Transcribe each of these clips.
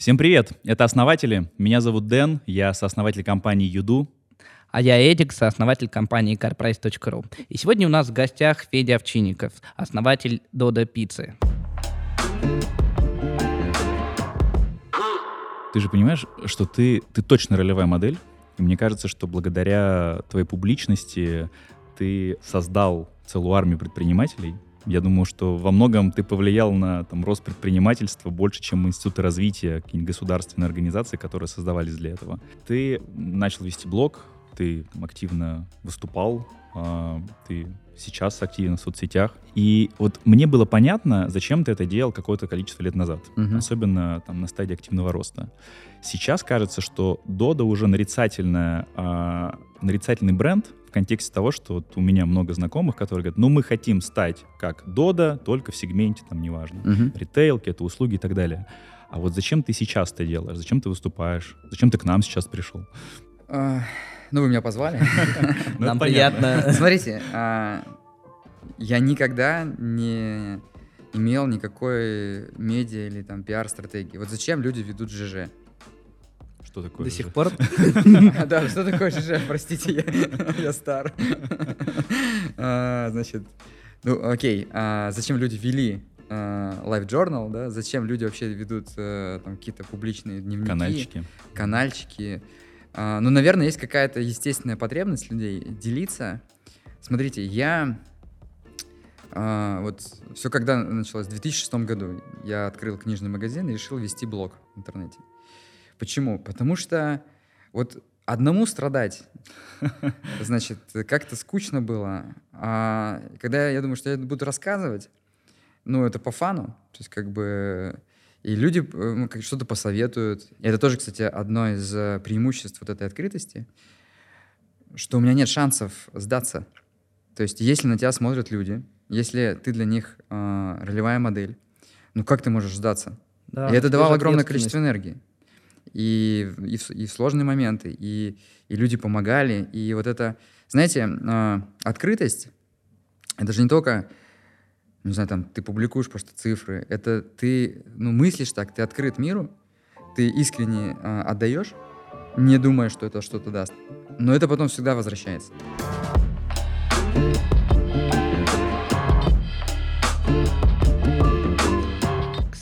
Всем привет! Это «Основатели». Меня зовут Дэн, я сооснователь компании «Юду». А я Эдик, сооснователь компании carprice.ru. И сегодня у нас в гостях Федя Овчинников, основатель Дода Пиццы. Ты же понимаешь, что ты, ты точно ролевая модель. И мне кажется, что благодаря твоей публичности ты создал целую армию предпринимателей, я думаю, что во многом ты повлиял на там, рост предпринимательства больше, чем институты развития, какие-нибудь государственные организации, которые создавались для этого. Ты начал вести блог, ты активно выступал, а, ты сейчас активен в соцсетях. И вот мне было понятно, зачем ты это делал какое-то количество лет назад, угу. особенно там на стадии активного роста. Сейчас кажется, что Дода уже нарицательная, э, нарицательный бренд в контексте того, что вот у меня много знакомых, которые говорят, ну мы хотим стать как Дода, только в сегменте, там неважно, угу. ритейл, какие-то услуги и так далее. А вот зачем ты сейчас это делаешь? Зачем ты выступаешь? Зачем ты к нам сейчас пришел? А, ну, вы меня позвали. Ну, Нам приятно. Смотрите, а, я никогда не имел никакой медиа или там пиар-стратегии. Вот зачем люди ведут ЖЖ? Что такое? До сих пор? Да, что такое ЖЖ? Простите, я стар. А, значит, ну окей, а зачем люди вели Live Journal, да? Зачем люди вообще ведут э, там какие-то публичные дневники? Канальчики. Канальчики. А, ну, наверное, есть какая-то естественная потребность людей делиться. Смотрите, я а, вот все когда началось, в 2006 году я открыл книжный магазин и решил вести блог в интернете. Почему? Потому что вот одному страдать, значит, как-то скучно было. А когда я думаю, что я буду рассказывать, ну, это по фану, то есть как бы и люди ну, что-то посоветуют. И это тоже, кстати, одно из э, преимуществ вот этой открытости, что у меня нет шансов сдаться. То есть если на тебя смотрят люди, если ты для них э, ролевая модель, ну как ты можешь сдаться? Да, и это давало огромное количество энергии. И, и, и в сложные моменты, и, и люди помогали. И вот это, знаете, э, открытость, это же не только не знаю, там, ты публикуешь просто цифры, это ты, ну, мыслишь так, ты открыт миру, ты искренне э, отдаешь, не думая, что это что-то даст. Но это потом всегда возвращается.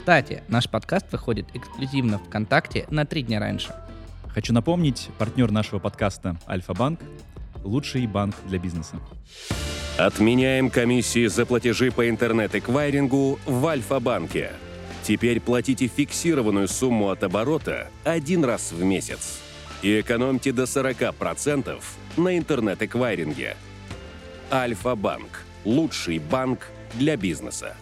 Кстати, наш подкаст выходит эксклюзивно ВКонтакте на три дня раньше. Хочу напомнить, партнер нашего подкаста Альфа-Банк – лучший банк для бизнеса. Отменяем комиссии за платежи по интернет-эквайрингу в Альфа-банке. Теперь платите фиксированную сумму от оборота один раз в месяц. И экономьте до 40% на интернет-эквайринге. Альфа-банк – лучший банк для бизнеса.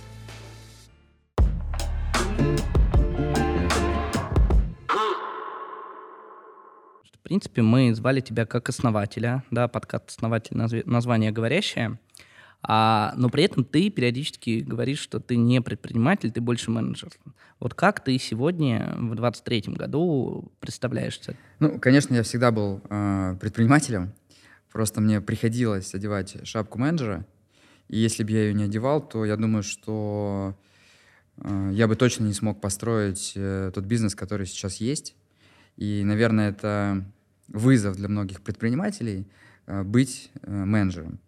В принципе, мы звали тебя как основателя, да, подкаст «Основатель» название говорящее. А, но при этом ты периодически говоришь, что ты не предприниматель, ты больше менеджер. Вот как ты сегодня, в 23-м году, представляешься? Ну, конечно, я всегда был э, предпринимателем. Просто мне приходилось одевать шапку менеджера. И если бы я ее не одевал, то я думаю, что э, я бы точно не смог построить э, тот бизнес, который сейчас есть. И, наверное, это вызов для многих предпринимателей э, быть э, менеджером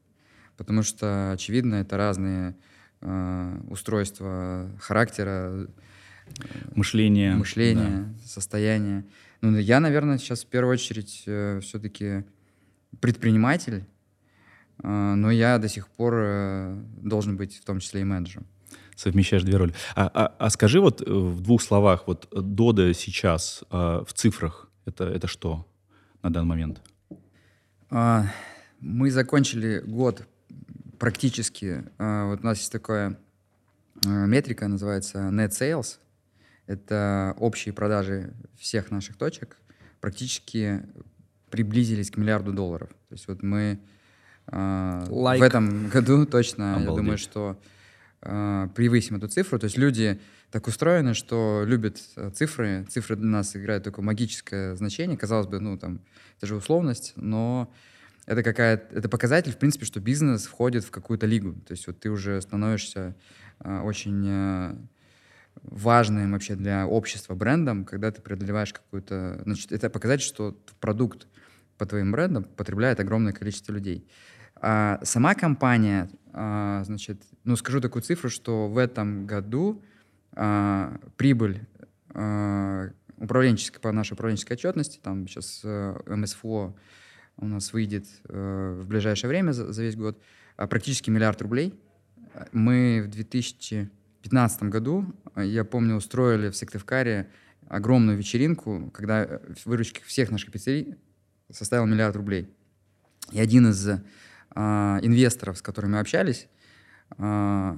потому что, очевидно, это разные э, устройства характера, мышления, мышления да. состояния. Ну, я, наверное, сейчас в первую очередь все-таки предприниматель, но я до сих пор должен быть в том числе и менеджером. Совмещаешь две роли. А, а, а скажи вот в двух словах, вот Дода сейчас э, в цифрах, это, это что на данный момент? А, мы закончили год практически, э, вот у нас есть такая э, метрика, называется Net Sales. Это общие продажи всех наших точек. Практически приблизились к миллиарду долларов. То есть вот мы like. в этом году точно, Обалдеть. я думаю, что превысим эту цифру. То есть люди так устроены, что любят цифры. Цифры для нас играют такое магическое значение. Казалось бы, ну там, это же условность, но это какая это показатель, в принципе, что бизнес входит в какую-то лигу. То есть вот ты уже становишься э, очень э, важным вообще для общества брендом, когда ты преодолеваешь какую-то... Значит, это показать, что продукт по твоим брендам потребляет огромное количество людей. А сама компания, а, значит, ну скажу такую цифру, что в этом году а, прибыль а, управленческой, по нашей управленческой отчетности, там сейчас э, МСФО у нас выйдет э, в ближайшее время за, весь год, а, практически миллиард рублей. Мы в 2015 году, я помню, устроили в Сыктывкаре огромную вечеринку, когда выручки всех наших пиццерий составил миллиард рублей. И один из э, инвесторов, с которыми общались, э,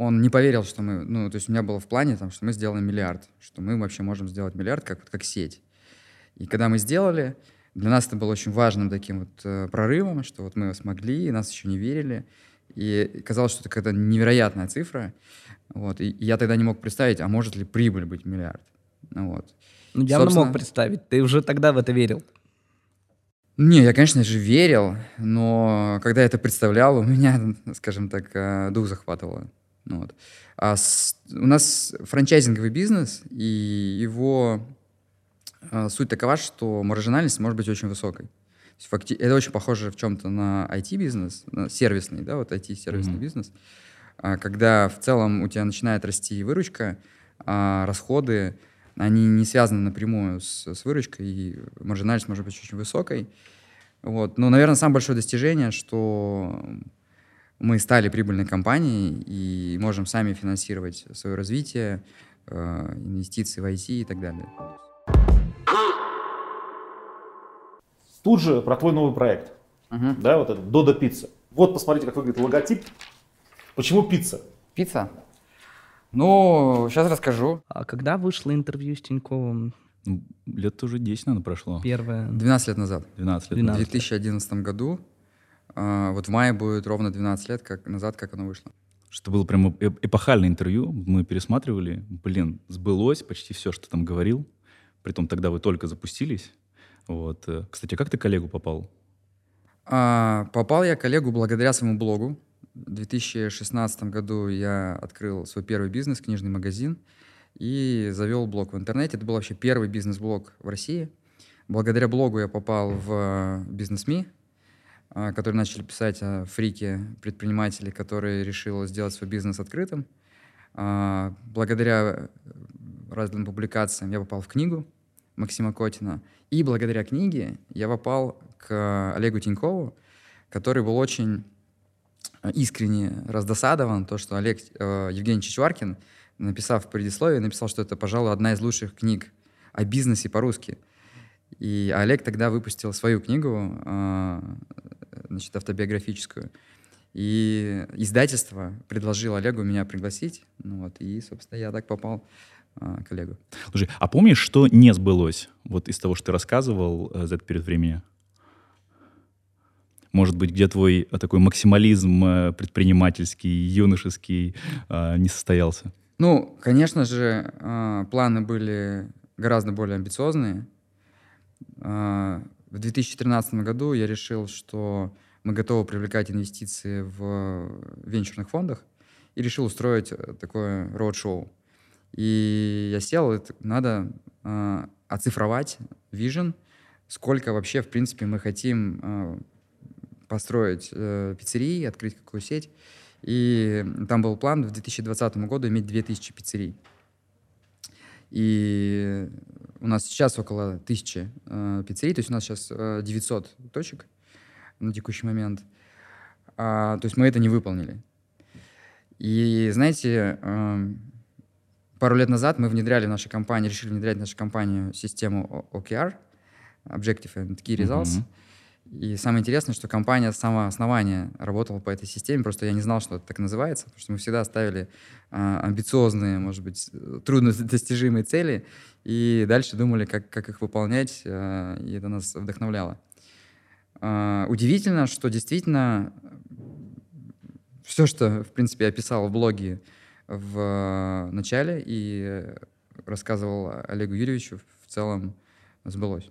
он не поверил, что мы, ну, то есть у меня было в плане, там, что мы сделаем миллиард, что мы вообще можем сделать миллиард как, как сеть. И когда мы сделали, для нас это было очень важным таким вот э, прорывом, что вот мы смогли, и нас еще не верили. И казалось, что это какая-то невероятная цифра. Вот. И я тогда не мог представить, а может ли прибыль быть миллиард. Ну, вот. Ну, явно Собственно... мог представить. Ты уже тогда в это верил. Не, я, конечно же, верил, но когда я это представлял, у меня, скажем так, э, дух захватывало. Ну вот. А с, у нас франчайзинговый бизнес, и его а, суть такова, что маржинальность может быть очень высокой. Факти- это очень похоже в чем-то на IT-бизнес, на сервисный, да, вот IT-сервисный mm-hmm. бизнес, а, когда в целом у тебя начинает расти выручка, а расходы они не связаны напрямую с, с выручкой, и маржинальность может быть очень высокой. Вот. Но, наверное, самое большое достижение, что мы стали прибыльной компанией и можем сами финансировать свое развитие, э, инвестиции в IT и так далее. Тут же про твой новый проект. Угу. Да, вот этот Додо Пицца. Вот посмотрите, как выглядит логотип. Почему пицца? Пицца? Ну, сейчас расскажу. А когда вышло интервью с Тиньковым? Ну, лет уже 10, наверное, прошло. Первое. 12 лет назад. 12 лет 12 В 2011 году. А, вот в мае будет ровно 12 лет как, назад, как оно вышло. Что было прям эпохальное интервью. Мы пересматривали. Блин, сбылось почти все, что там говорил. Притом тогда вы только запустились. Вот. Э, кстати, как ты коллегу попал? А, попал я коллегу благодаря своему блогу. В 2016 году я открыл свой первый бизнес, книжный магазин, и завел блог в интернете. Это был вообще первый бизнес-блог в России. Благодаря блогу я попал в бизнес.ми, а, которые начали писать о фрике предпринимателей, которые решили сделать свой бизнес открытым. А, благодаря разным публикациям я попал в книгу Максима Котина. И благодаря книге я попал к Олегу Тинькову, который был очень искренне раздосадован, то, что Олег э, Евгений Чичваркин, написав в предисловии, написал, что это, пожалуй, одна из лучших книг о бизнесе по-русски. И Олег тогда выпустил свою книгу, э, значит, автобиографическую. И издательство предложило Олегу меня пригласить. Ну вот, и, собственно, я так попал э, к Олегу. Слушай, а помнишь, что не сбылось вот из того, что ты рассказывал э, за этот период времени? может быть, где твой э, такой максимализм э, предпринимательский, юношеский э, не состоялся? Ну, конечно же, планы были гораздо более амбициозные. В 2013 году я решил, что мы готовы привлекать инвестиции в венчурных фондах и решил устроить такое роуд-шоу. И я сел, надо оцифровать вижен, сколько вообще, в принципе, мы хотим построить э, пиццерии, открыть какую сеть. И там был план в 2020 году иметь 2000 пиццерий. И у нас сейчас около 1000 э, пиццерий, то есть у нас сейчас э, 900 точек на текущий момент. А, то есть мы это не выполнили. И знаете, э, пару лет назад мы внедряли в нашей компании, решили внедрять в нашу компанию систему OKR, Objective and Key Results. Mm-hmm. И самое интересное, что компания с самого основания работала по этой системе, просто я не знал, что это так называется, потому что мы всегда ставили а, амбициозные, может быть, труднодостижимые цели, и дальше думали, как, как их выполнять, а, и это нас вдохновляло. А, удивительно, что действительно все, что, в принципе, я описал в блоге в начале и рассказывал Олегу Юрьевичу, в целом сбылось.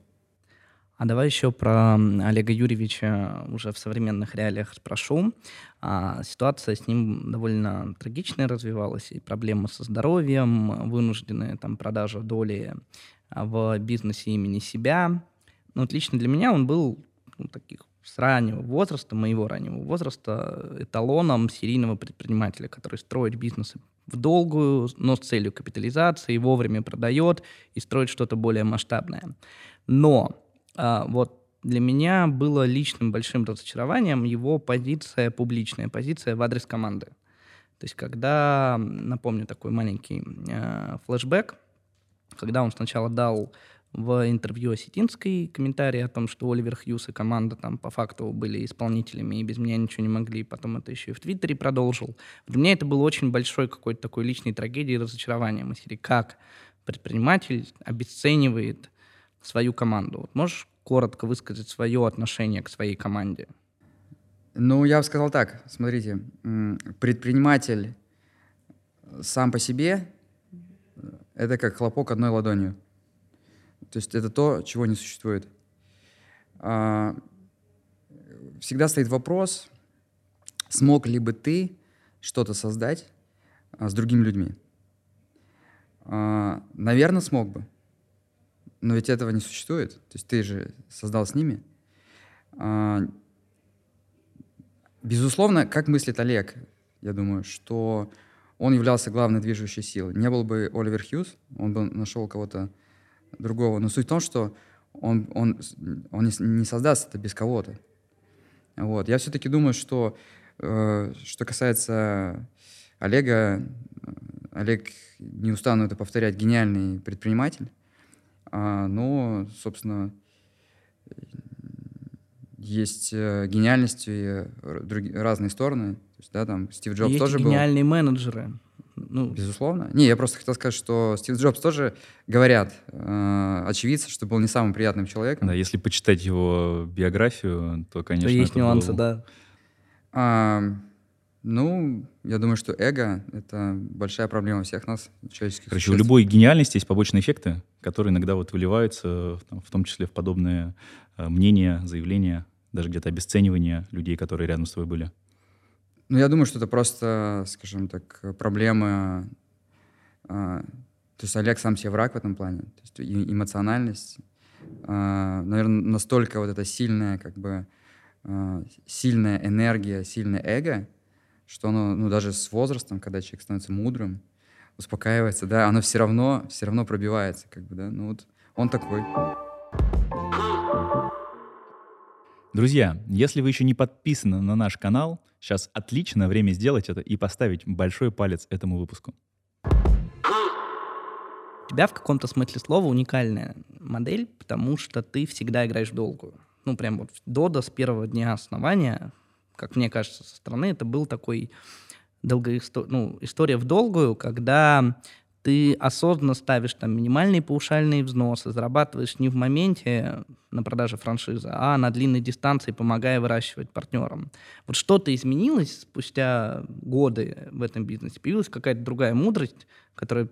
А давай еще про Олега Юрьевича уже в современных реалиях спрошу. А, ситуация с ним довольно трагичная развивалась, и проблемы со здоровьем, вынужденная там продажа доли а, в бизнесе имени себя. Но ну, вот лично для меня он был ну, таких с раннего возраста, моего раннего возраста, эталоном серийного предпринимателя, который строит бизнесы в долгую, но с целью капитализации, вовремя продает и строит что-то более масштабное. Но а, вот для меня было личным большим разочарованием его позиция, публичная позиция в адрес команды. То есть когда, напомню такой маленький э, флешбэк, когда он сначала дал в интервью Осетинской комментарий о том, что Оливер Хьюз и команда там по факту были исполнителями и без меня ничего не могли, потом это еще и в Твиттере продолжил. Для меня это было очень большой какой-то такой личной трагедией и разочарованием. Как предприниматель обесценивает свою команду. Вот можешь коротко высказать свое отношение к своей команде? Ну, я бы сказал так. Смотрите, предприниматель сам по себе — это как хлопок одной ладонью. То есть это то, чего не существует. А, всегда стоит вопрос, смог ли бы ты что-то создать а, с другими людьми? А, наверное, смог бы. Но ведь этого не существует. То есть ты же создал с ними. А, безусловно, как мыслит Олег, я думаю, что он являлся главной движущей силой. Не был бы Оливер Хьюз, он бы нашел кого-то другого. Но суть в том, что он, он, он не, создаст это без кого-то. Вот. Я все-таки думаю, что э, что касается Олега, Олег, не устану это повторять, гениальный предприниматель. А, но, собственно, есть э, гениальность и другие, разные стороны. То есть, да, там Стив Джобс есть тоже гениальные был. менеджеры. Ну. Безусловно. Не, я просто хотел сказать, что Стив Джобс тоже, говорят, э, очевидцы, что был не самым приятным человеком. Да, если почитать его биографию, то, конечно, То есть нюансы, был... да. А, ну, я думаю, что эго — это большая проблема всех нас, человеческих Короче, у любой гениальности есть побочные эффекты, которые иногда вот выливаются, в том числе в подобные э, мнения, заявления, даже где-то обесценивание людей, которые рядом с тобой были. Ну, я думаю, что это просто, скажем так, проблемы... Э, то есть Олег сам себе враг в этом плане. То есть эмоциональность, э, наверное, настолько вот эта сильная, как бы, э, сильная энергия, сильное эго — что оно, ну, даже с возрастом, когда человек становится мудрым, успокаивается, да, оно все равно, все равно пробивается, как бы, да, ну вот он такой. Друзья, если вы еще не подписаны на наш канал, сейчас отличное время сделать это и поставить большой палец этому выпуску. У тебя в каком-то смысле слова уникальная модель, потому что ты всегда играешь в долгую. Ну, прям вот Дода с первого дня основания как мне кажется, со стороны, это был такой долгоисто... ну, история в долгую, когда ты осознанно ставишь там минимальные паушальные взносы, зарабатываешь не в моменте на продаже франшизы, а на длинной дистанции, помогая выращивать партнерам. Вот что-то изменилось спустя годы в этом бизнесе? Появилась какая-то другая мудрость, которая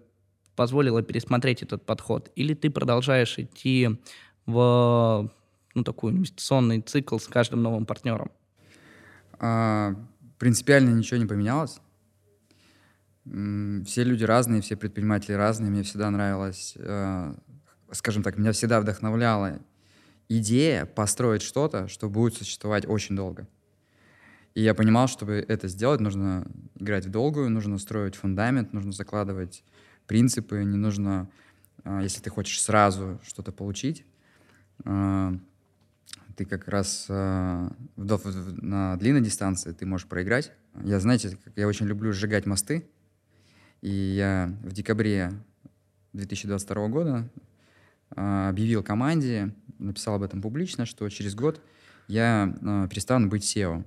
позволила пересмотреть этот подход? Или ты продолжаешь идти в ну, такой инвестиционный цикл с каждым новым партнером? А, принципиально ничего не поменялось. Все люди разные, все предприниматели разные. Мне всегда нравилось, э, скажем так, меня всегда вдохновляла идея построить что-то, что будет существовать очень долго. И я понимал, чтобы это сделать, нужно играть в долгую, нужно строить фундамент, нужно закладывать принципы, не нужно, э, если ты хочешь сразу что-то получить, э, ты как раз на длинной дистанции ты можешь проиграть. Я, знаете, я очень люблю сжигать мосты. И я в декабре 2022 года э, объявил команде, написал об этом публично, что через год я э, перестану быть SEO.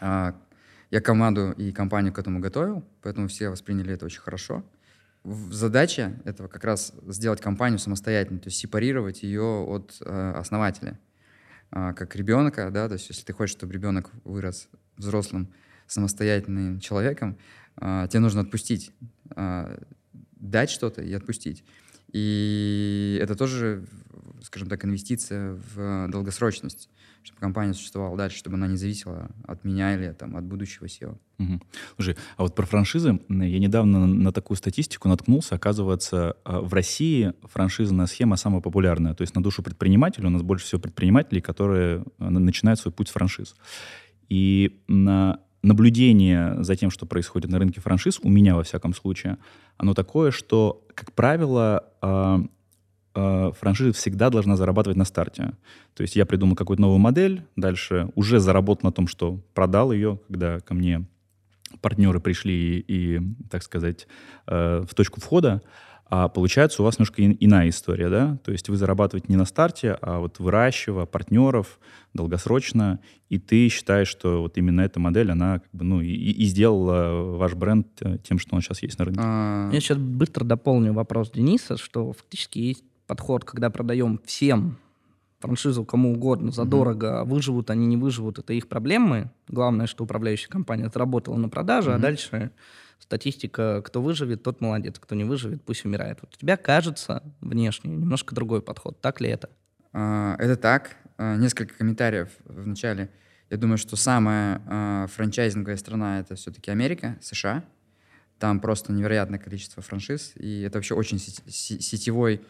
Э, я команду и компанию к этому готовил, поэтому все восприняли это очень хорошо. Задача этого как раз сделать компанию самостоятельной, то есть сепарировать ее от основателя а, как ребенка, да, то есть если ты хочешь, чтобы ребенок вырос взрослым, самостоятельным человеком, а, тебе нужно отпустить, а, дать что-то и отпустить. И это тоже, скажем так, инвестиция в долгосрочность, чтобы компания существовала дальше, чтобы она не зависела от меня или там, от будущего SEO. Угу. Слушай, а вот про франшизы, я недавно на такую статистику наткнулся. Оказывается, а, в России франшизная схема самая популярная. То есть на душу предпринимателя у нас больше всего предпринимателей, которые а, начинают свой путь с франшиз. И на наблюдение за тем, что происходит на рынке франшиз, у меня во всяком случае, оно такое, что, как правило, а, франшиза всегда должна зарабатывать на старте. То есть я придумал какую-то новую модель, дальше уже заработал на том, что продал ее, когда ко мне партнеры пришли и, и так сказать, э, в точку входа, а получается у вас немножко иная история, да? То есть вы зарабатываете не на старте, а вот выращивая партнеров долгосрочно, и ты считаешь, что вот именно эта модель, она как бы, ну, и, и сделала ваш бренд э, тем, что он сейчас есть на рынке. А... Я сейчас быстро дополню вопрос Дениса, что фактически есть подход, когда продаем всем франшизу кому угодно задорого, mm-hmm. выживут они, не выживут, это их проблемы. Главное, что управляющая компания отработала на продаже, mm-hmm. а дальше статистика, кто выживет, тот молодец, кто не выживет, пусть умирает. Вот у тебя кажется внешне немножко другой подход. Так ли это? А, это так. А, несколько комментариев в начале. Я думаю, что самая а, франчайзинговая страна — это все-таки Америка, США. Там просто невероятное количество франшиз, и это вообще очень сетевой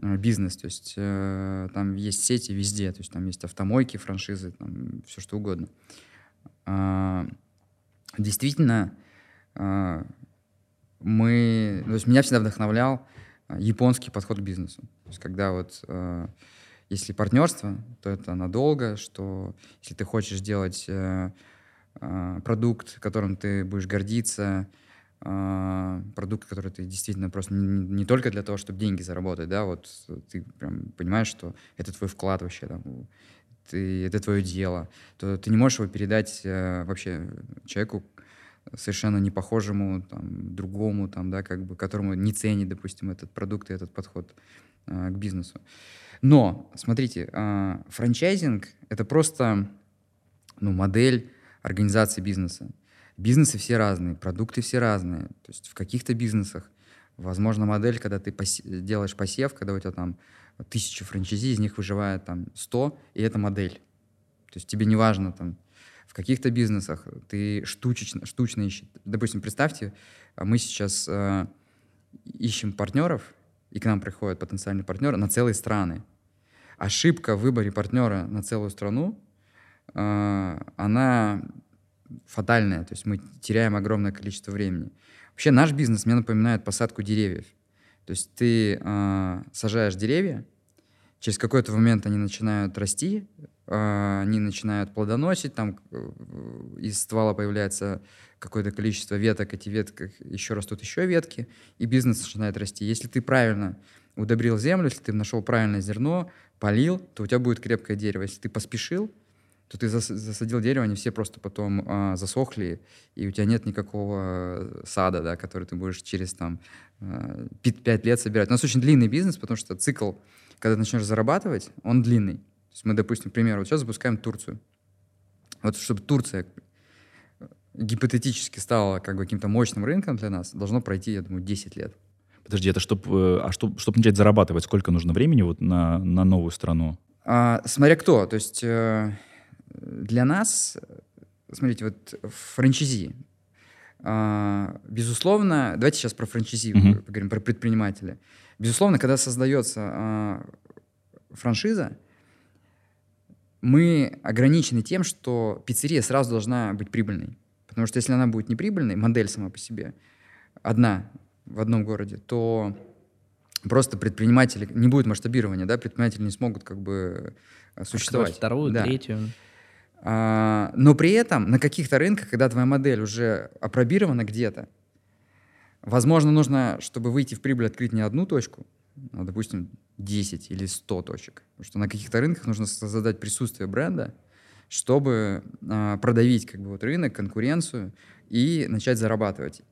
Э, бизнес, то есть э, там есть сети везде, то есть там есть автомойки, франшизы, там все что угодно. А, действительно, а, мы, то есть меня всегда вдохновлял а, японский подход к бизнесу. То есть когда вот а, если партнерство, то это надолго, что если ты хочешь делать а, а, продукт, которым ты будешь гордиться, а, продукт, который ты действительно просто не, не только для того, чтобы деньги заработать, да, вот ты прям понимаешь, что это твой вклад вообще, там, ты, это твое дело, то ты не можешь его передать э, вообще человеку совершенно не похожему, там, другому, там, да, как бы, которому не ценит, допустим, этот продукт и этот подход э, к бизнесу. Но, смотрите, э, франчайзинг — это просто ну, модель организации бизнеса. Бизнесы все разные, продукты все разные. То есть в каких-то бизнесах, возможно, модель, когда ты посе- делаешь посев, когда у тебя там тысяча франчайзи, из них выживает там 100, и это модель. То есть тебе не важно там, в каких-то бизнесах ты штучечно, штучно ищешь. Допустим, представьте, мы сейчас э, ищем партнеров, и к нам приходят потенциальные партнеры на целые страны. Ошибка в выборе партнера на целую страну, э, она фатальная, то есть мы теряем огромное количество времени. Вообще наш бизнес мне напоминает посадку деревьев. То есть ты э, сажаешь деревья, через какой-то момент они начинают расти, они начинают плодоносить, там э, из ствола появляется какое-то количество веток, эти ветки еще растут еще ветки, и бизнес начинает расти. Если ты правильно удобрил землю, если ты нашел правильное зерно, полил, то у тебя будет крепкое дерево. Если ты поспешил, то ты засадил дерево, они все просто потом а, засохли, и у тебя нет никакого сада, да, который ты будешь через там а, 5 лет собирать. У нас очень длинный бизнес, потому что цикл, когда ты начнешь зарабатывать, он длинный. То есть мы, допустим, к примеру, вот сейчас запускаем Турцию. Вот чтобы Турция гипотетически стала как бы каким-то мощным рынком для нас, должно пройти, я думаю, 10 лет. Подожди, это чтобы, а чтобы, чтобы начать зарабатывать, сколько нужно времени вот на, на новую страну? А, смотря кто. То есть э, для нас, смотрите, вот франчизи, а, безусловно, давайте сейчас про франчизи mm-hmm. поговорим, про предпринимателя. Безусловно, когда создается а, франшиза, мы ограничены тем, что пиццерия сразу должна быть прибыльной. Потому что если она будет неприбыльной, модель сама по себе, одна в одном городе, то просто предприниматели, не будет масштабирования, да, предприниматели не смогут как бы существовать. Открыть вторую, да. третью. А, но при этом на каких-то рынках, когда твоя модель уже опробирована где-то, возможно, нужно, чтобы выйти в прибыль, открыть не одну точку, а, допустим, 10 или 100 точек. Потому что на каких-то рынках нужно создать присутствие бренда, чтобы а, продавить как бы, вот, рынок, конкуренцию и начать зарабатывать.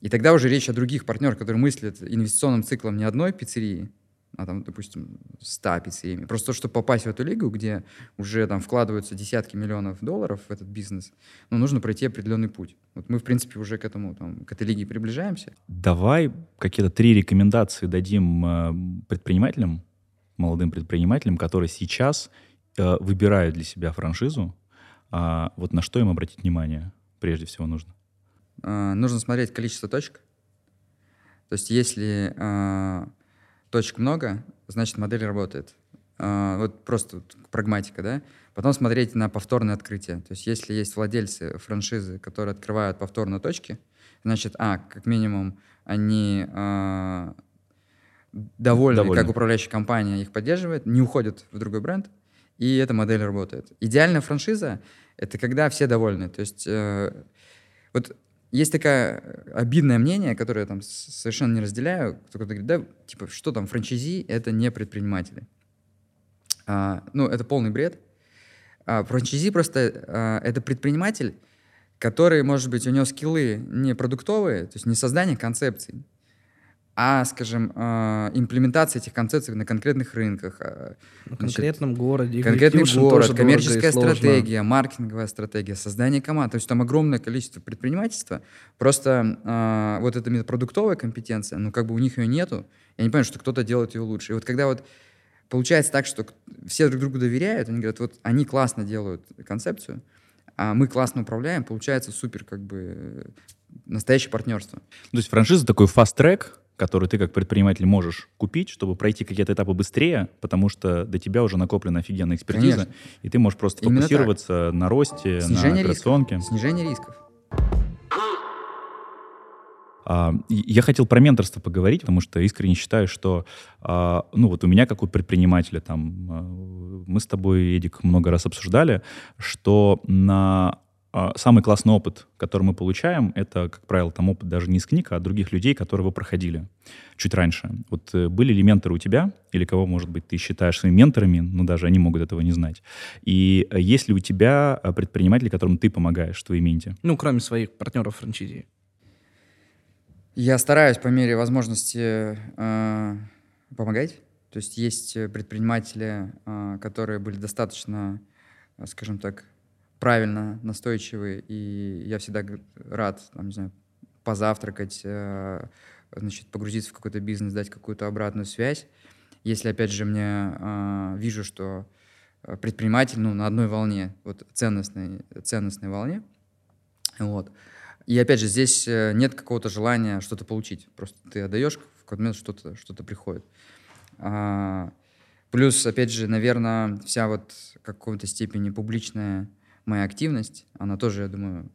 И тогда уже речь о других партнерах, которые мыслят инвестиционным циклом не одной пиццерии, а там, допустим, 100 пиццериями. Просто чтобы попасть в эту лигу, где уже там вкладываются десятки миллионов долларов в этот бизнес, ну, нужно пройти определенный путь. Вот мы, в принципе, уже к этому, там, к этой лиге приближаемся. Давай какие-то три рекомендации дадим э, предпринимателям, молодым предпринимателям, которые сейчас э, выбирают для себя франшизу, э, вот на что им обратить внимание прежде всего нужно? Э, нужно смотреть количество точек. То есть если э, точек много, значит модель работает. Э, вот просто вот прагматика, да? Потом смотреть на повторное открытие. То есть если есть владельцы франшизы, которые открывают повторно точки, значит, а, как минимум, они э, довольны, довольны, как управляющая компания их поддерживает, не уходят в другой бренд, и эта модель работает. Идеальная франшиза — это когда все довольны. То есть э, вот есть такое обидное мнение, которое я там совершенно не разделяю. Кто-то говорит, да, типа, что там, франчайзи — это не предприниматели. А, ну, это полный бред. А, франчайзи просто а, это предприниматель, который, может быть, у него скиллы не продуктовые, то есть не создание концепций, а, скажем, э, имплементация этих концепций на конкретных рынках. Э, на конкретном городе. Конкретный город, коммерческая стратегия, маркетинговая стратегия, создание команд. То есть там огромное количество предпринимательства. Просто э, вот эта продуктовая компетенция, ну как бы у них ее нету. Я не понимаю, что кто-то делает ее лучше. И вот когда вот получается так, что все друг другу доверяют, они говорят, вот они классно делают концепцию, а мы классно управляем, получается супер как бы настоящее партнерство. То есть франшиза такой фаст-трек, который ты как предприниматель можешь купить, чтобы пройти какие-то этапы быстрее, потому что до тебя уже накоплена офигенная экспертиза, Конечно. и ты можешь просто Именно фокусироваться так. на росте, Снижение на операционке. Рисков. Снижение рисков. А, я хотел про менторство поговорить, потому что искренне считаю, что, а, ну вот у меня, как у предпринимателя, там, а, мы с тобой, Эдик, много раз обсуждали, что на самый классный опыт, который мы получаем, это, как правило, там опыт даже не из книг, а от других людей, которые его проходили чуть раньше. Вот э, были ли менторы у тебя, или кого, может быть, ты считаешь своими менторами, но даже они могут этого не знать? И э, есть ли у тебя э, предприниматели, которым ты помогаешь в твоей менте? Ну, кроме своих партнеров франчайзи. Я стараюсь по мере возможности э, помогать. То есть есть предприниматели, э, которые были достаточно, скажем так, правильно, настойчивый, и я всегда рад, там, не знаю, позавтракать, э, значит, погрузиться в какой-то бизнес, дать какую-то обратную связь. Если, опять же, мне э, вижу, что предприниматель, ну, на одной волне, вот ценностной, ценностной волне, вот. И опять же, здесь э, нет какого-то желания что-то получить. Просто ты отдаешь, в какой-то момент что-то что приходит. А, плюс, опять же, наверное, вся вот в какой-то степени публичная моя активность, она тоже, я думаю,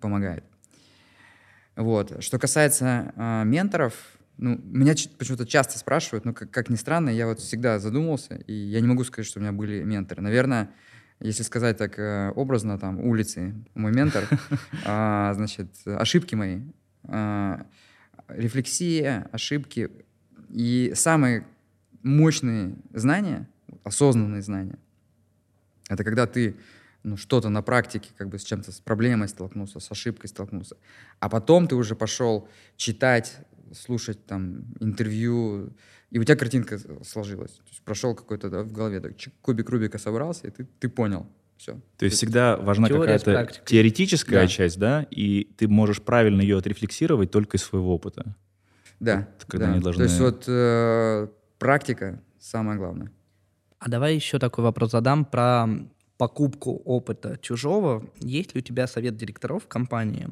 помогает. Вот. Что касается э, менторов, ну, меня почему-то часто спрашивают, ну, как, как ни странно, я вот всегда задумывался, и я не могу сказать, что у меня были менторы. Наверное, если сказать так э, образно, там, улицы, мой ментор, э, значит, ошибки мои, э, рефлексия, ошибки и самые мощные знания, осознанные знания, это когда ты ну, что-то на практике, как бы с чем-то, с проблемой столкнулся, с ошибкой столкнулся. А потом ты уже пошел читать, слушать там интервью, и у тебя картинка сложилась. То есть прошел какой-то да, в голове, так, кубик Рубика собрался, и ты, ты понял. Все. То есть всегда важна какая-то теоретическая да. часть, да, и ты можешь правильно ее отрефлексировать только из своего опыта. Да. Вот, когда да. Они должны... То есть вот э, практика самое главное. А давай еще такой вопрос задам про покупку опыта чужого, есть ли у тебя совет директоров компании?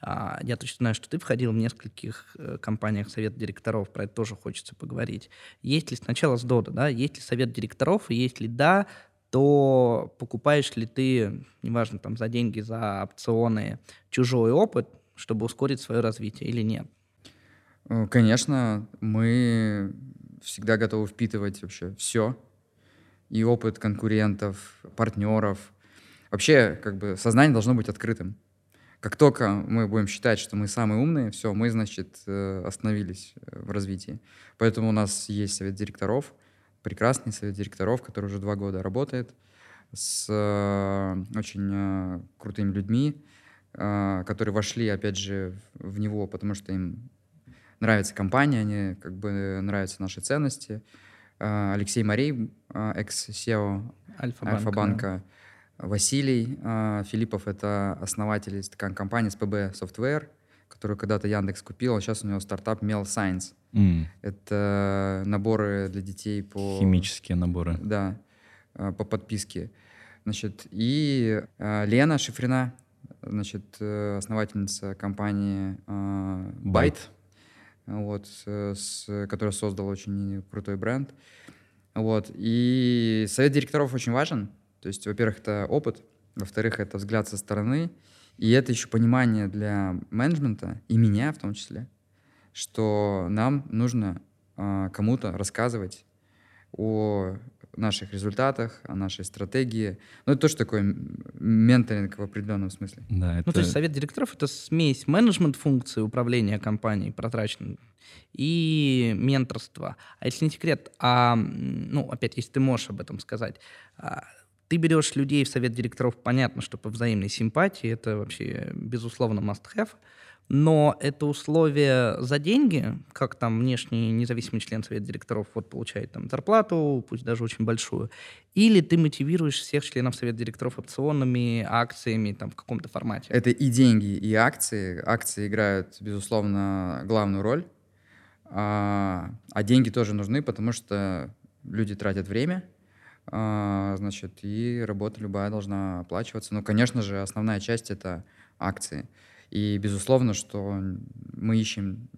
А, я точно знаю, что ты входил в нескольких э, компаниях совет директоров, про это тоже хочется поговорить. Есть ли сначала с Дода, да, есть ли совет директоров, и если да, то покупаешь ли ты, неважно, там, за деньги, за опционы, чужой опыт, чтобы ускорить свое развитие или нет? Э, конечно, мы всегда готовы впитывать вообще все, и опыт конкурентов, партнеров. Вообще, как бы, сознание должно быть открытым. Как только мы будем считать, что мы самые умные, все, мы, значит, э, остановились э, в развитии. Поэтому у нас есть совет директоров, прекрасный совет директоров, который уже два года работает, с э, очень крутыми людьми, которые вошли, опять же, в него, потому что им нравится компания, они как бы нравятся наши ценности, Алексей Марей, э, экс-SEO Альфа-банка, Альфа-банка Василий э, Филиппов, это основатель компании SPB Software, которую когда-то Яндекс купил, а сейчас у него стартап Mel Science. М, Это наборы для детей по... Химические наборы. Да, э, по подписке. Значит, и Лена Шифрина, значит, основательница компании Байт. Byte, вот, с- которая создала очень крутой бренд. Вот, и совет директоров очень важен. То есть, во-первых, это опыт, во-вторых, это взгляд со стороны, и это еще понимание для менеджмента, и меня в том числе, что нам нужно а, кому-то рассказывать о наших результатах, о нашей стратегии. Ну, это тоже такой менторинг в определенном смысле. Да, это... Ну, то есть совет директоров — это смесь менеджмент-функции управления компанией прозрачной и менторства. А если не секрет, а, ну, опять, если ты можешь об этом сказать, а, ты берешь людей в совет директоров, понятно, что по взаимной симпатии, это вообще, безусловно, must-have, но это условие за деньги, как там внешний независимый член совета директоров вот получает там зарплату, пусть даже очень большую, или ты мотивируешь всех членов совета директоров опционами, акциями там в каком-то формате. Это и деньги, и акции. Акции играют, безусловно, главную роль. А, а деньги тоже нужны, потому что люди тратят время, а, значит, и работа любая должна оплачиваться. Ну, конечно же, основная часть — это акции. И, безусловно, что мы ищем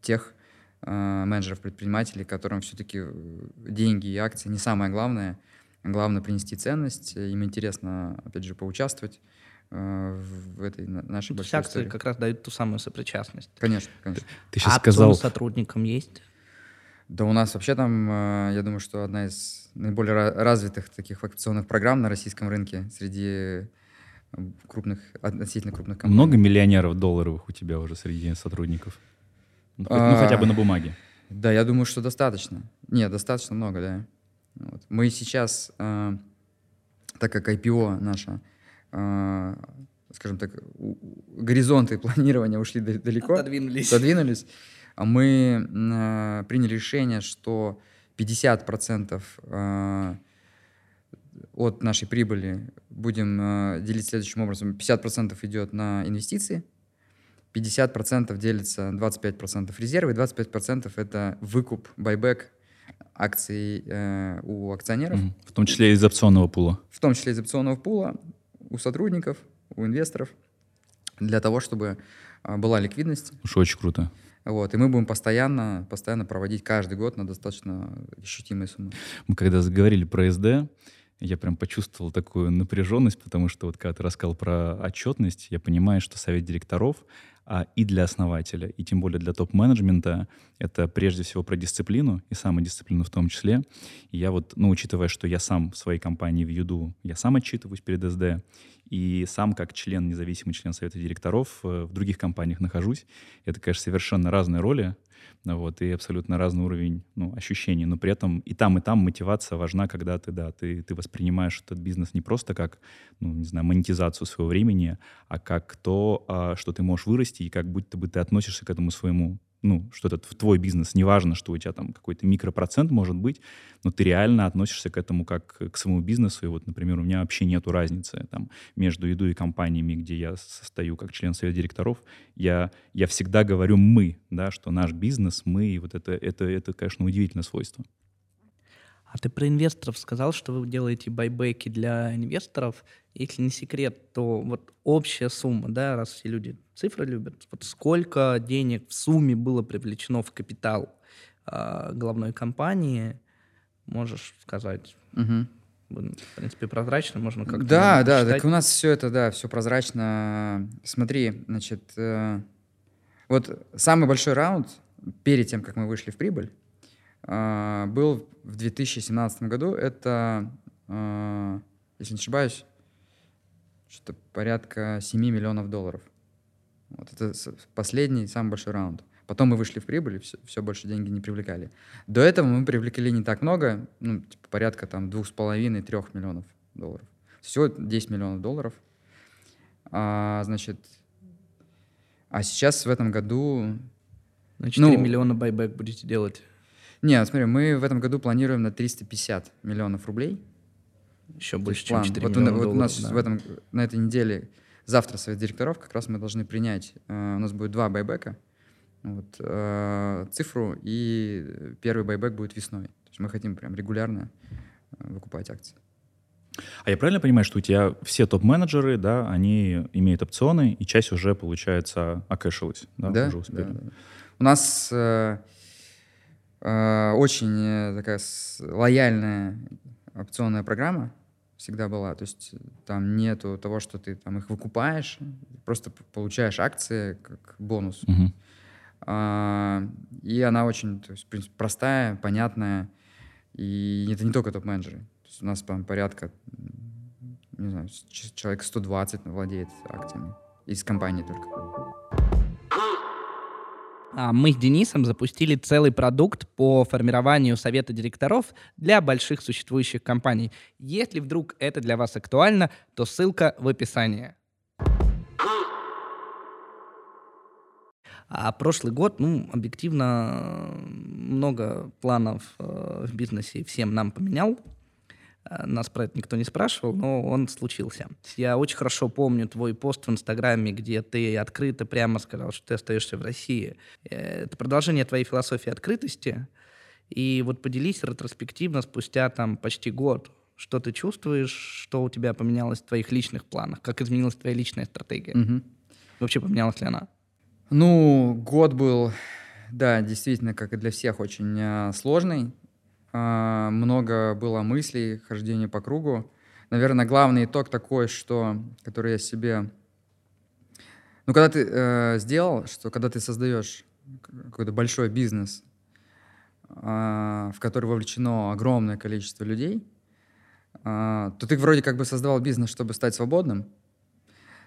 тех а, менеджеров-предпринимателей, которым все-таки деньги и акции не самое главное. Главное принести ценность. Им интересно, опять же, поучаствовать в этой на- нашей То есть большой акции истории. как раз дают ту самую сопричастность. Конечно, конечно. Ты сейчас а сказал... сотрудникам есть? Да у нас вообще там, э, я думаю, что одна из наиболее ра- развитых таких акционных программ на российском рынке среди э, крупных, относительно крупных компаний. Много миллионеров долларовых у тебя уже среди сотрудников? Ну, ну, хотя бы А, на бумаге. Да, я думаю, что достаточно. Нет, достаточно много, да. Вот. Мы сейчас, э, так как IPO наша, э, скажем так, горизонты планирования ушли да- далеко, Отодвинулись. задвинулись, а мы э, приняли решение, что 50% э, от нашей прибыли будем делить следующим образом. 50% идет на инвестиции, 50% делится 25% резервы, и 25% это выкуп, байбек акций э, у акционеров. В том числе из опционного пула. в том числе из опционного пула, у сотрудников, у инвесторов, для того, чтобы а, была ликвидность. Уж очень круто. Вот, и мы будем постоянно, постоянно проводить каждый год на достаточно ощутимые суммы. Мы когда заговорили про СД, я прям почувствовал такую напряженность, потому что вот когда ты рассказал про отчетность, я понимаю, что совет директоров а, и для основателя, и тем более для топ-менеджмента, это прежде всего про дисциплину, и самодисциплину в том числе. И я вот, ну, учитывая, что я сам в своей компании в Юду, я сам отчитываюсь перед СД, и сам как член, независимый член совета директоров э, в других компаниях нахожусь. Это, конечно, совершенно разные роли, вот, и абсолютно разный уровень ну, ощущений, но при этом и там, и там мотивация важна, когда ты, да, ты, ты воспринимаешь этот бизнес не просто как, ну, не знаю, монетизацию своего времени, а как то, а, что ты можешь вырасти, и как будто бы ты относишься к этому своему, ну, что это твой бизнес, неважно, что у тебя там какой-то микропроцент может быть, но ты реально относишься к этому как к своему бизнесу, и вот, например, у меня вообще нету разницы там между еду и компаниями, где я состою как член совета директоров, я, я всегда говорю «мы», да, что наш бизнес, мы, и вот это, это, это, конечно, удивительное свойство. А ты про инвесторов сказал, что вы делаете байбеки для инвесторов. Если не секрет, то вот общая сумма, да, раз все люди цифры любят, вот сколько денег в сумме было привлечено в капитал а, главной компании, можешь сказать? Мгм. В принципе, прозрачно, можно как-то Да, да, посчитать. так у нас все это, да, все прозрачно. Смотри, значит, э, вот самый большой раунд перед тем, как мы вышли в прибыль, э, был в 2017 году. Это, э, если не ошибаюсь, что-то порядка 7 миллионов долларов. Вот это последний, самый большой раунд. Потом мы вышли в прибыль, и все, больше деньги не привлекали. До этого мы привлекли не так много, ну, типа порядка там двух с половиной, трех миллионов долларов. Всего 10 миллионов долларов. А, значит, а сейчас в этом году... На 4 ну, миллиона байбек будете делать. Не, смотри, мы в этом году планируем на 350 миллионов рублей. Еще больше, чем план. 4 вот, у- миллиона вот у долларов. нас да. в этом, на этой неделе завтра совет директоров, как раз мы должны принять, э, у нас будет два байбека, вот, э, цифру, и первый байбек будет весной. То есть мы хотим прям регулярно э, выкупать акции. А я правильно понимаю, что у тебя все топ-менеджеры, да, они имеют опционы, и часть уже, получается, окэшилась, да, Да, уже успели? да, да. У нас э, э, очень э, такая с- лояльная опционная программа всегда была. То есть там нету того, что ты там их выкупаешь, просто получаешь акции как бонус. Мгм. А, и она очень то есть, в принципе, простая, понятная. И это не только топ-менеджеры. То есть у нас там порядка, не знаю, человек 120 владеет акциями. Из компании только. А мы с Денисом запустили целый продукт по формированию совета директоров для больших существующих компаний. Если вдруг это для вас актуально, то ссылка в описании. А прошлый год, ну, объективно, э, много планов э, в бизнесе всем нам поменял. Э, Нас про это никто не спрашивал, но он случился. Я очень хорошо помню твой пост в Инстаграме, где ты открыто прямо сказал, что ты остаешься в России. Э, Это продолжение твоей философии открытости. И вот поделись ретроспективно спустя там почти год, что ты чувствуешь, что у тебя поменялось в твоих личных планах, как изменилась твоя личная стратегия. Мгм. Вообще поменялась ли она? Ну, год был, да, действительно, как и для всех, очень а, сложный. А, много было мыслей, хождения по кругу. Наверное, главный итог такой, что, который я себе... Ну, когда ты э, сделал, что когда ты создаешь какой-то большой бизнес, а, в который вовлечено огромное количество людей, а, то ты вроде как бы создавал бизнес, чтобы стать свободным,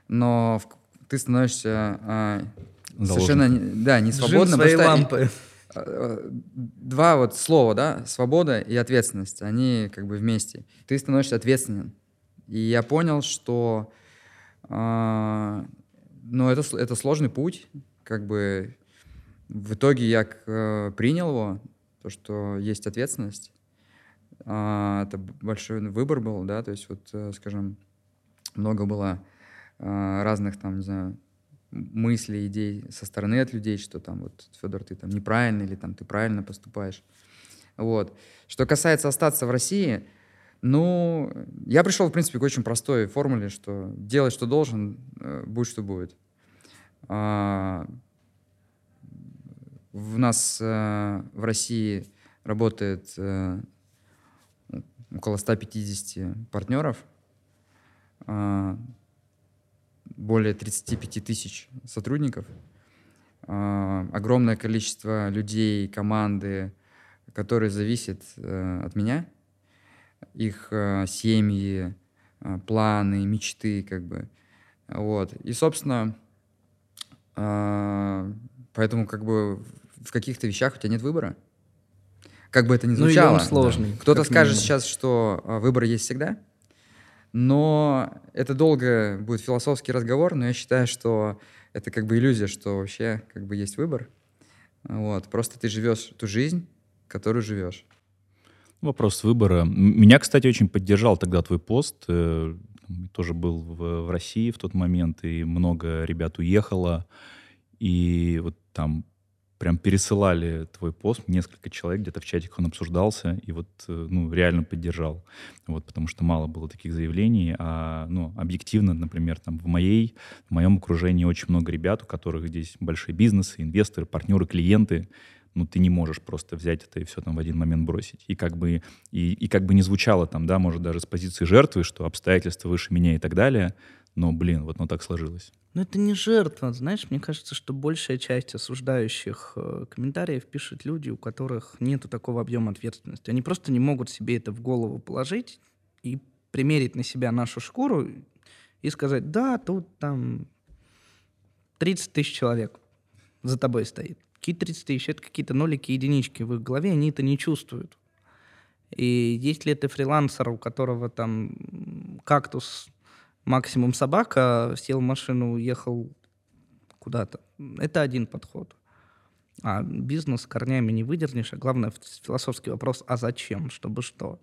но в- ты становишься а, совершенно не- да, не свободным. своей что и- лампы. Э, два вот слова, да, свобода и ответственность, они как бы вместе. Ты становишься ответственен. И я понял, что а, ну, это, это сложный путь. Как бы в итоге я э, принял его, то, что есть ответственность. А, это большой выбор был, да, то есть вот, э, скажем, много было а, разных там, не знаю, мыслей, идей со стороны от людей, что там вот, Федор, ты там неправильно или там ты правильно поступаешь. Вот. Что касается остаться в России, ну, я пришел, в принципе, к очень простой формуле, что делай, что должен, э, будь, что будет. А, В нас э, в России работает э, около 150 партнеров, а, более 35 тысяч сотрудников, а, огромное количество людей, команды, которые зависят э, от меня, их э, семьи, э, планы, мечты, как бы. Вот. И, собственно, а, поэтому как бы в каких-то вещах у тебя нет выбора. Как бы это ни Ну, звучало. он сложный, Кто-то как скажет минимум. сейчас, что а, выбор есть всегда, но это долго будет философский разговор, но я считаю, что это как бы иллюзия, что вообще как бы есть выбор. Вот. Просто ты живешь ту жизнь, которую живешь. Вопрос выбора. Меня, кстати, очень поддержал тогда твой пост. Э, Тоже был в, в России в тот момент, и много ребят уехало. И вот там прям пересылали твой пост, несколько человек, где-то в чатиках он обсуждался, и вот, э, ну, реально поддержал. Вот, потому что мало было таких заявлений, а, ну, объективно, например, там в моей, в моем окружении очень много ребят, у которых здесь большие бизнесы, инвесторы, партнеры, клиенты, ну, ты не можешь просто взять это и все там в один момент бросить. И как бы, и, и как бы не звучало там, да, может, даже с позиции жертвы, что обстоятельства выше меня и так далее, но, блин, вот ну так сложилось. Ну, это не жертва. Знаешь, мне кажется, что большая часть осуждающих э, комментариев пишут люди, у которых нету такого объема ответственности. Они просто не могут себе это в голову положить и примерить на себя нашу шкуру и сказать, да, тут там 30 тысяч человек за тобой стоит. Какие 30 тысяч? Это какие-то нолики, единички. В их голове они это не чувствуют. И если ты фрилансер, у которого там кактус максимум собака, сел в машину, уехал куда-то. Это один подход. А бизнес корнями не выдернешь, а главное философский вопрос, а зачем, чтобы что?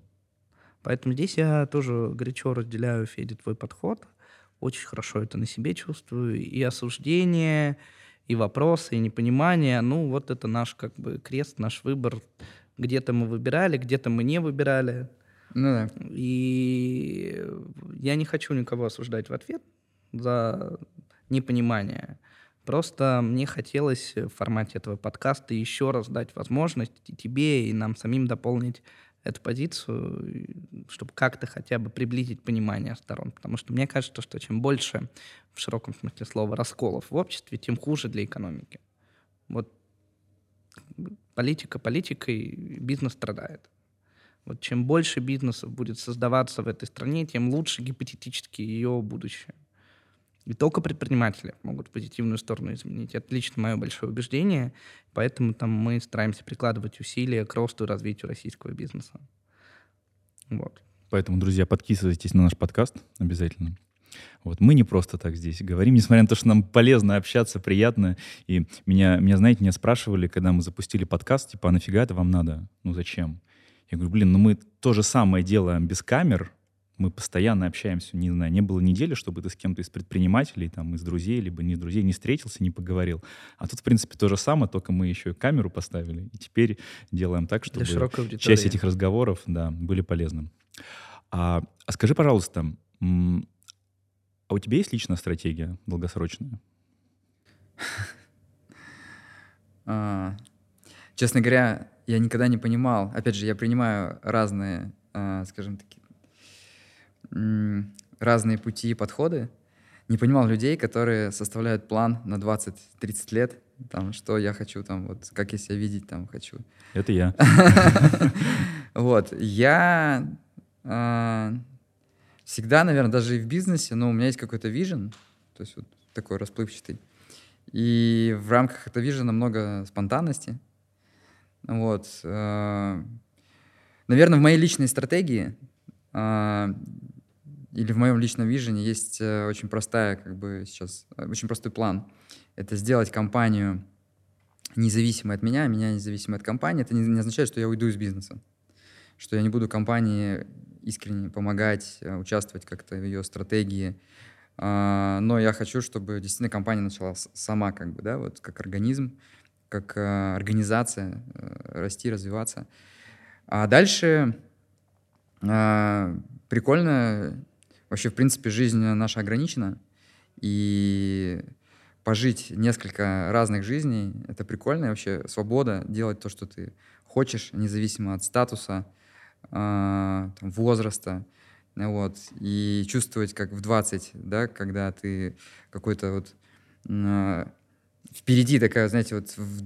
Поэтому здесь я тоже горячо разделяю, Федя, твой подход. очень хорошо это на себе чувствую. И осуждение, и вопросы, и непонимание. Ну, вот это наш как бы крест, наш выбор. Где-то мы выбирали, где-то мы не выбирали. Ну да. И я не хочу никого осуждать в ответ за непонимание. Просто мне хотелось в формате этого подкаста еще раз дать возможность и тебе, и нам самим дополнить эту позицию, чтобы как-то хотя бы приблизить понимание сторон. Потому что мне кажется, что чем больше, в широком смысле слова, расколов в обществе, тем хуже для экономики. Вот политика политикой, бизнес страдает. Вот чем больше бизнесов будет создаваться в этой стране, тем лучше гипотетически ее будущее. И только предприниматели могут в позитивную сторону изменить. Это лично мое большое убеждение. Поэтому там мы стараемся прикладывать усилия к росту и развитию российского бизнеса. Вот. Поэтому, друзья, подписывайтесь на наш подкаст обязательно. Вот мы не просто так здесь говорим, несмотря на то, что нам полезно общаться, приятно. И меня, меня знаете, меня спрашивали, когда мы запустили подкаст, типа, а нафига это вам надо? Ну зачем? Я говорю, блин, ну мы то же самое делаем без камер, мы постоянно общаемся, не знаю, не было недели, чтобы ты с кем-то из предпринимателей, там, из друзей, либо не друзей, не встретился, не поговорил. А тут, в принципе, то же самое, только мы еще и камеру поставили, и теперь делаем так, чтобы часть этих разговоров, да, были полезны. А, а скажи, пожалуйста, а у тебя есть личная стратегия долгосрочная? А, честно говоря, я никогда не понимал. Опять же, я принимаю разные, а, скажем так, разные пути и подходы. Не понимал людей, которые составляют план на 20-30 лет, там, что я хочу, там, вот, как я себя видеть там хочу. Это я. Вот, я а, всегда, наверное, даже и в бизнесе, но у меня есть какой-то вижен, то есть вот такой расплывчатый. И в рамках этого вижена много спонтанности. Вот. Э, наверное, в моей личной стратегии а, или в моем личном вижении есть э, очень простая, как бы сейчас, э, очень простой план. Это сделать компанию независимой от меня, меня независимой от компании. Это не, не означает, что я уйду из бизнеса, что я не буду компании искренне помогать, э, участвовать как-то в ее стратегии. А, но я хочу, чтобы действительно компания начала сама, как бы, да, вот как организм, как организация расти, развиваться. А дальше а, прикольно Вообще, в принципе, жизнь наша ограничена, и пожить несколько разных жизней — это прикольно. И вообще свобода делать то, что ты хочешь, независимо от статуса, э, возраста. Вот. И чувствовать, как в 20, да, когда ты какой-то вот э, впереди такая, знаете, вот в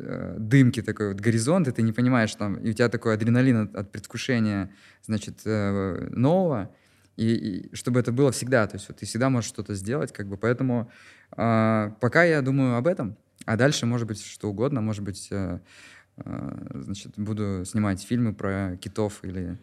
э, дымке такой вот горизонт, и ты не понимаешь там, и у тебя такой адреналин от, от предвкушения, значит, э, нового, и, и чтобы это было всегда, то есть вот ты всегда можешь что-то сделать, как бы, поэтому э, пока я думаю об этом, а дальше может быть что угодно, может быть, э, э, значит, буду снимать фильмы про китов или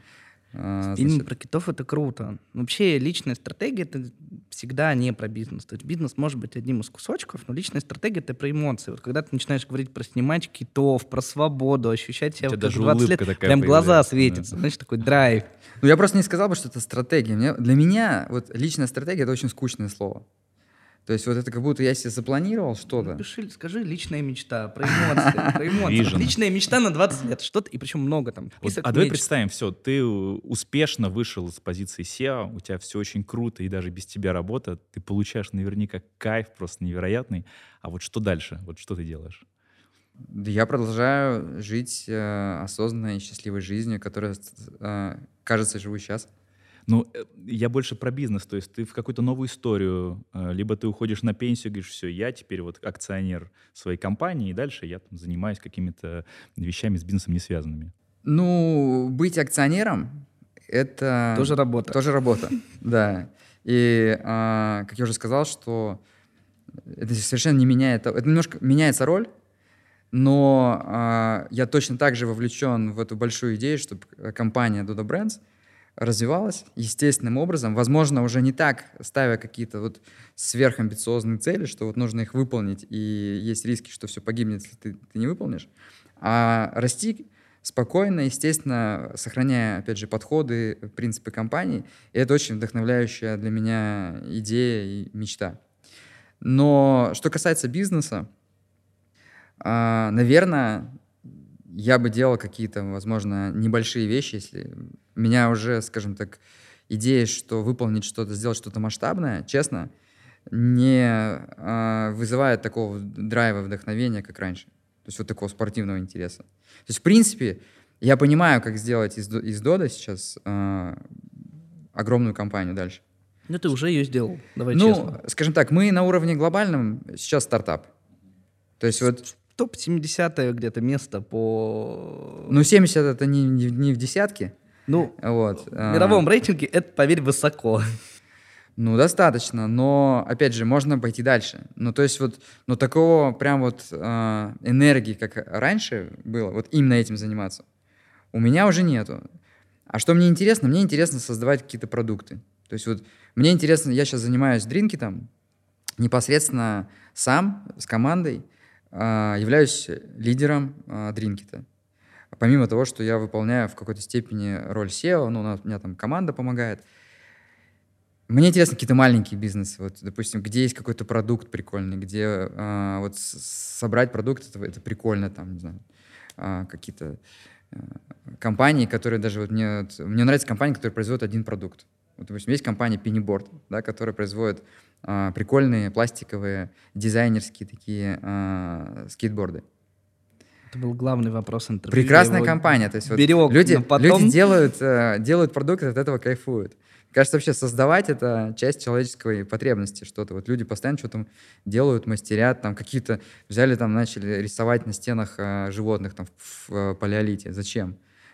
а, значит... про китов это круто. Вообще личная стратегия это всегда не про бизнес. То есть бизнес может быть одним из кусочков, но личная стратегия это про эмоции. Вот когда ты начинаешь говорить про снимать китов, про свободу, ощущать себя вот даже 20 лет, прям появляется. глаза светятся, да. знаешь, такой драйв. Ну я просто не сказал бы, что это стратегия. Мне, для меня вот личная стратегия это очень скучное слово. То есть вот это как будто я себе запланировал что-то. Напиши, скажи личная мечта про эмоции. Про эмоции. Личная мечта на 20 лет. Что-то, и причем много там. Вот, а давай представим, все, ты успешно вышел с позиции SEO, у тебя все очень круто, и даже без тебя работа, ты получаешь наверняка кайф просто невероятный. А вот что дальше? Вот что ты делаешь? Я продолжаю жить э, осознанной, счастливой жизнью, которая, э, кажется, живу сейчас. Ну, э, я больше про бизнес, то есть ты в какую-то новую историю, э, либо ты уходишь на пенсию, говоришь, все, я теперь вот акционер своей компании, и дальше я там занимаюсь какими-то вещами с бизнесом не связанными. Ну, быть акционером — это... Тоже работа. Тоже работа, да. И, а, как я уже сказал, что это совершенно не меняет... Это немножко меняется роль, но а, я точно так же вовлечен в эту большую идею, чтобы компания Dodo Brands — развивалась естественным образом, возможно, уже не так, ставя какие-то вот сверхамбициозные цели, что вот нужно их выполнить, и есть риски, что все погибнет, если ты, ты не выполнишь, а расти спокойно, естественно, сохраняя, опять же, подходы, принципы компании. И это очень вдохновляющая для меня идея и мечта. Но что касается бизнеса, а, наверное, я бы делал какие-то, возможно, небольшие вещи, если меня уже, скажем так, идея, что выполнить что-то, сделать что-то масштабное, честно, не э, вызывает такого драйва, вдохновения, как раньше. То есть вот такого спортивного интереса. То есть, в принципе, я понимаю, как сделать из, из Дода сейчас э, огромную компанию дальше. Ну, ты уже ее сделал, давай ну, честно. скажем так, мы на уровне глобальном сейчас стартап. То есть вот... Топ-70 где-то место по... Ну, 70 это не, не, не в десятке. Ну, вот. в мировом рейтинге это, поверь, высоко. Ну, достаточно, но, опять же, можно пойти дальше. Ну, то есть вот, ну, такого прям вот э, энергии, как раньше было, вот именно этим заниматься, у меня уже нету. А что мне интересно? Мне интересно создавать какие-то продукты. То есть вот мне интересно, я сейчас занимаюсь дринкетом, непосредственно сам с командой являюсь лидером дринкета. Помимо того, что я выполняю в какой-то степени роль SEO, ну, у меня там команда помогает – мне интересны какие-то маленькие бизнесы, вот, допустим, где есть какой-то продукт прикольный, где а, вот собрать продукт это, это прикольно, там, не знаю, а, какие-то а, компании, которые даже вот мне вот, мне нравится компания, которая производит один продукт. Вот, допустим, есть компания Pennyboard, да, которая производит а, прикольные пластиковые дизайнерские такие а, скейтборды. Это был главный вопрос интервью. Прекрасная компания, то есть вот люди, потом... люди делают, э, делают продукт, от этого кайфуют кажется, вообще создавать это часть человеческой потребности, что-то. Вот люди постоянно что-то делают, мастерят, там какие-то взяли там начали рисовать на стенах э, животных там в, в э, палеолите. Зачем?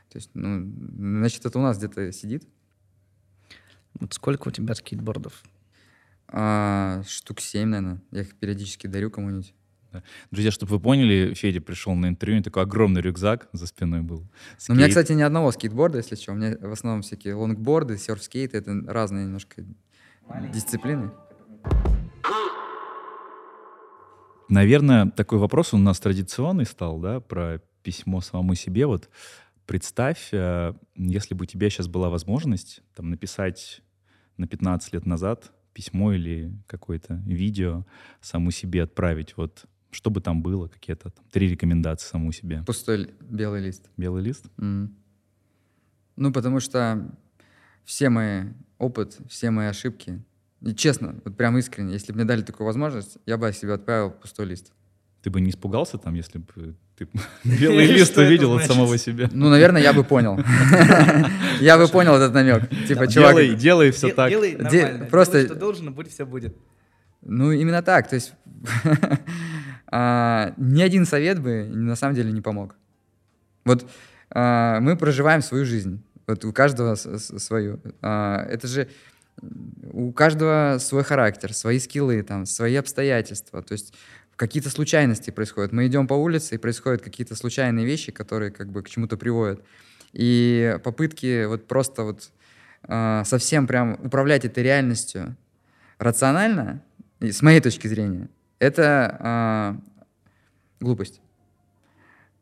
То есть, ну, значит, это у нас где-то сидит. Вот сколько у тебя скейтбордов? А, штук семь, наверное. Я их периодически дарю кому-нибудь. Да. Друзья, чтобы вы поняли, Федя пришел на интервью, такой огромный рюкзак за спиной был. Скейт. Ну, у меня, кстати, ни одного скейтборда, если что. У меня в основном всякие лонгборды, серф-скейты, это разные немножко Маленький. дисциплины. Наверное, такой вопрос у нас традиционный стал, да, про письмо самому себе. Вот представь, э, если бы у тебя сейчас была возможность там, написать на 15 лет назад письмо или какое-то видео саму себе отправить. Вот что бы там было, какие-то там, три рекомендации саму себе. Пустой белый лист. Белый лист? Mm. Ну, потому что все мои опыт, все мои ошибки, и честно, вот прям искренне, если бы мне дали такую возможность, я бы себе отправил пустой лист. Ты бы не испугался там, если бы ты белый лист увидел от самого себя? Ну, наверное, я бы понял. Я бы понял этот намек. Типа, чувак... Делай все так. Делай нормально. Просто... что должен, будь все будет. Ну, именно так. То есть а, ни один совет бы на самом деле не помог. Вот а, мы проживаем свою жизнь. Вот у каждого свою. А, это же у каждого свой характер, свои скиллы, там, свои обстоятельства. То есть какие-то случайности происходят. Мы идем по улице, и происходят какие-то случайные вещи, которые как бы к чему-то приводят. И попытки вот просто вот э, совсем прям управлять этой реальностью рационально, с моей точки зрения, это э, глупость.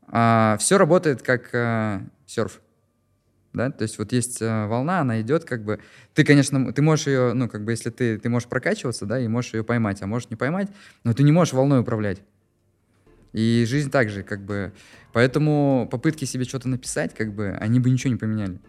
А все работает как э, серф. Да? То есть вот есть э, волна, она идет как бы... Ты, конечно, ты можешь ее, ну, как бы, если ты, ты можешь прокачиваться, да, и можешь ее поймать, а можешь не поймать, но ты не можешь волной управлять. И жизнь также, как бы... Поэтому попытки себе что-то написать, как бы, они бы ничего не поменяли.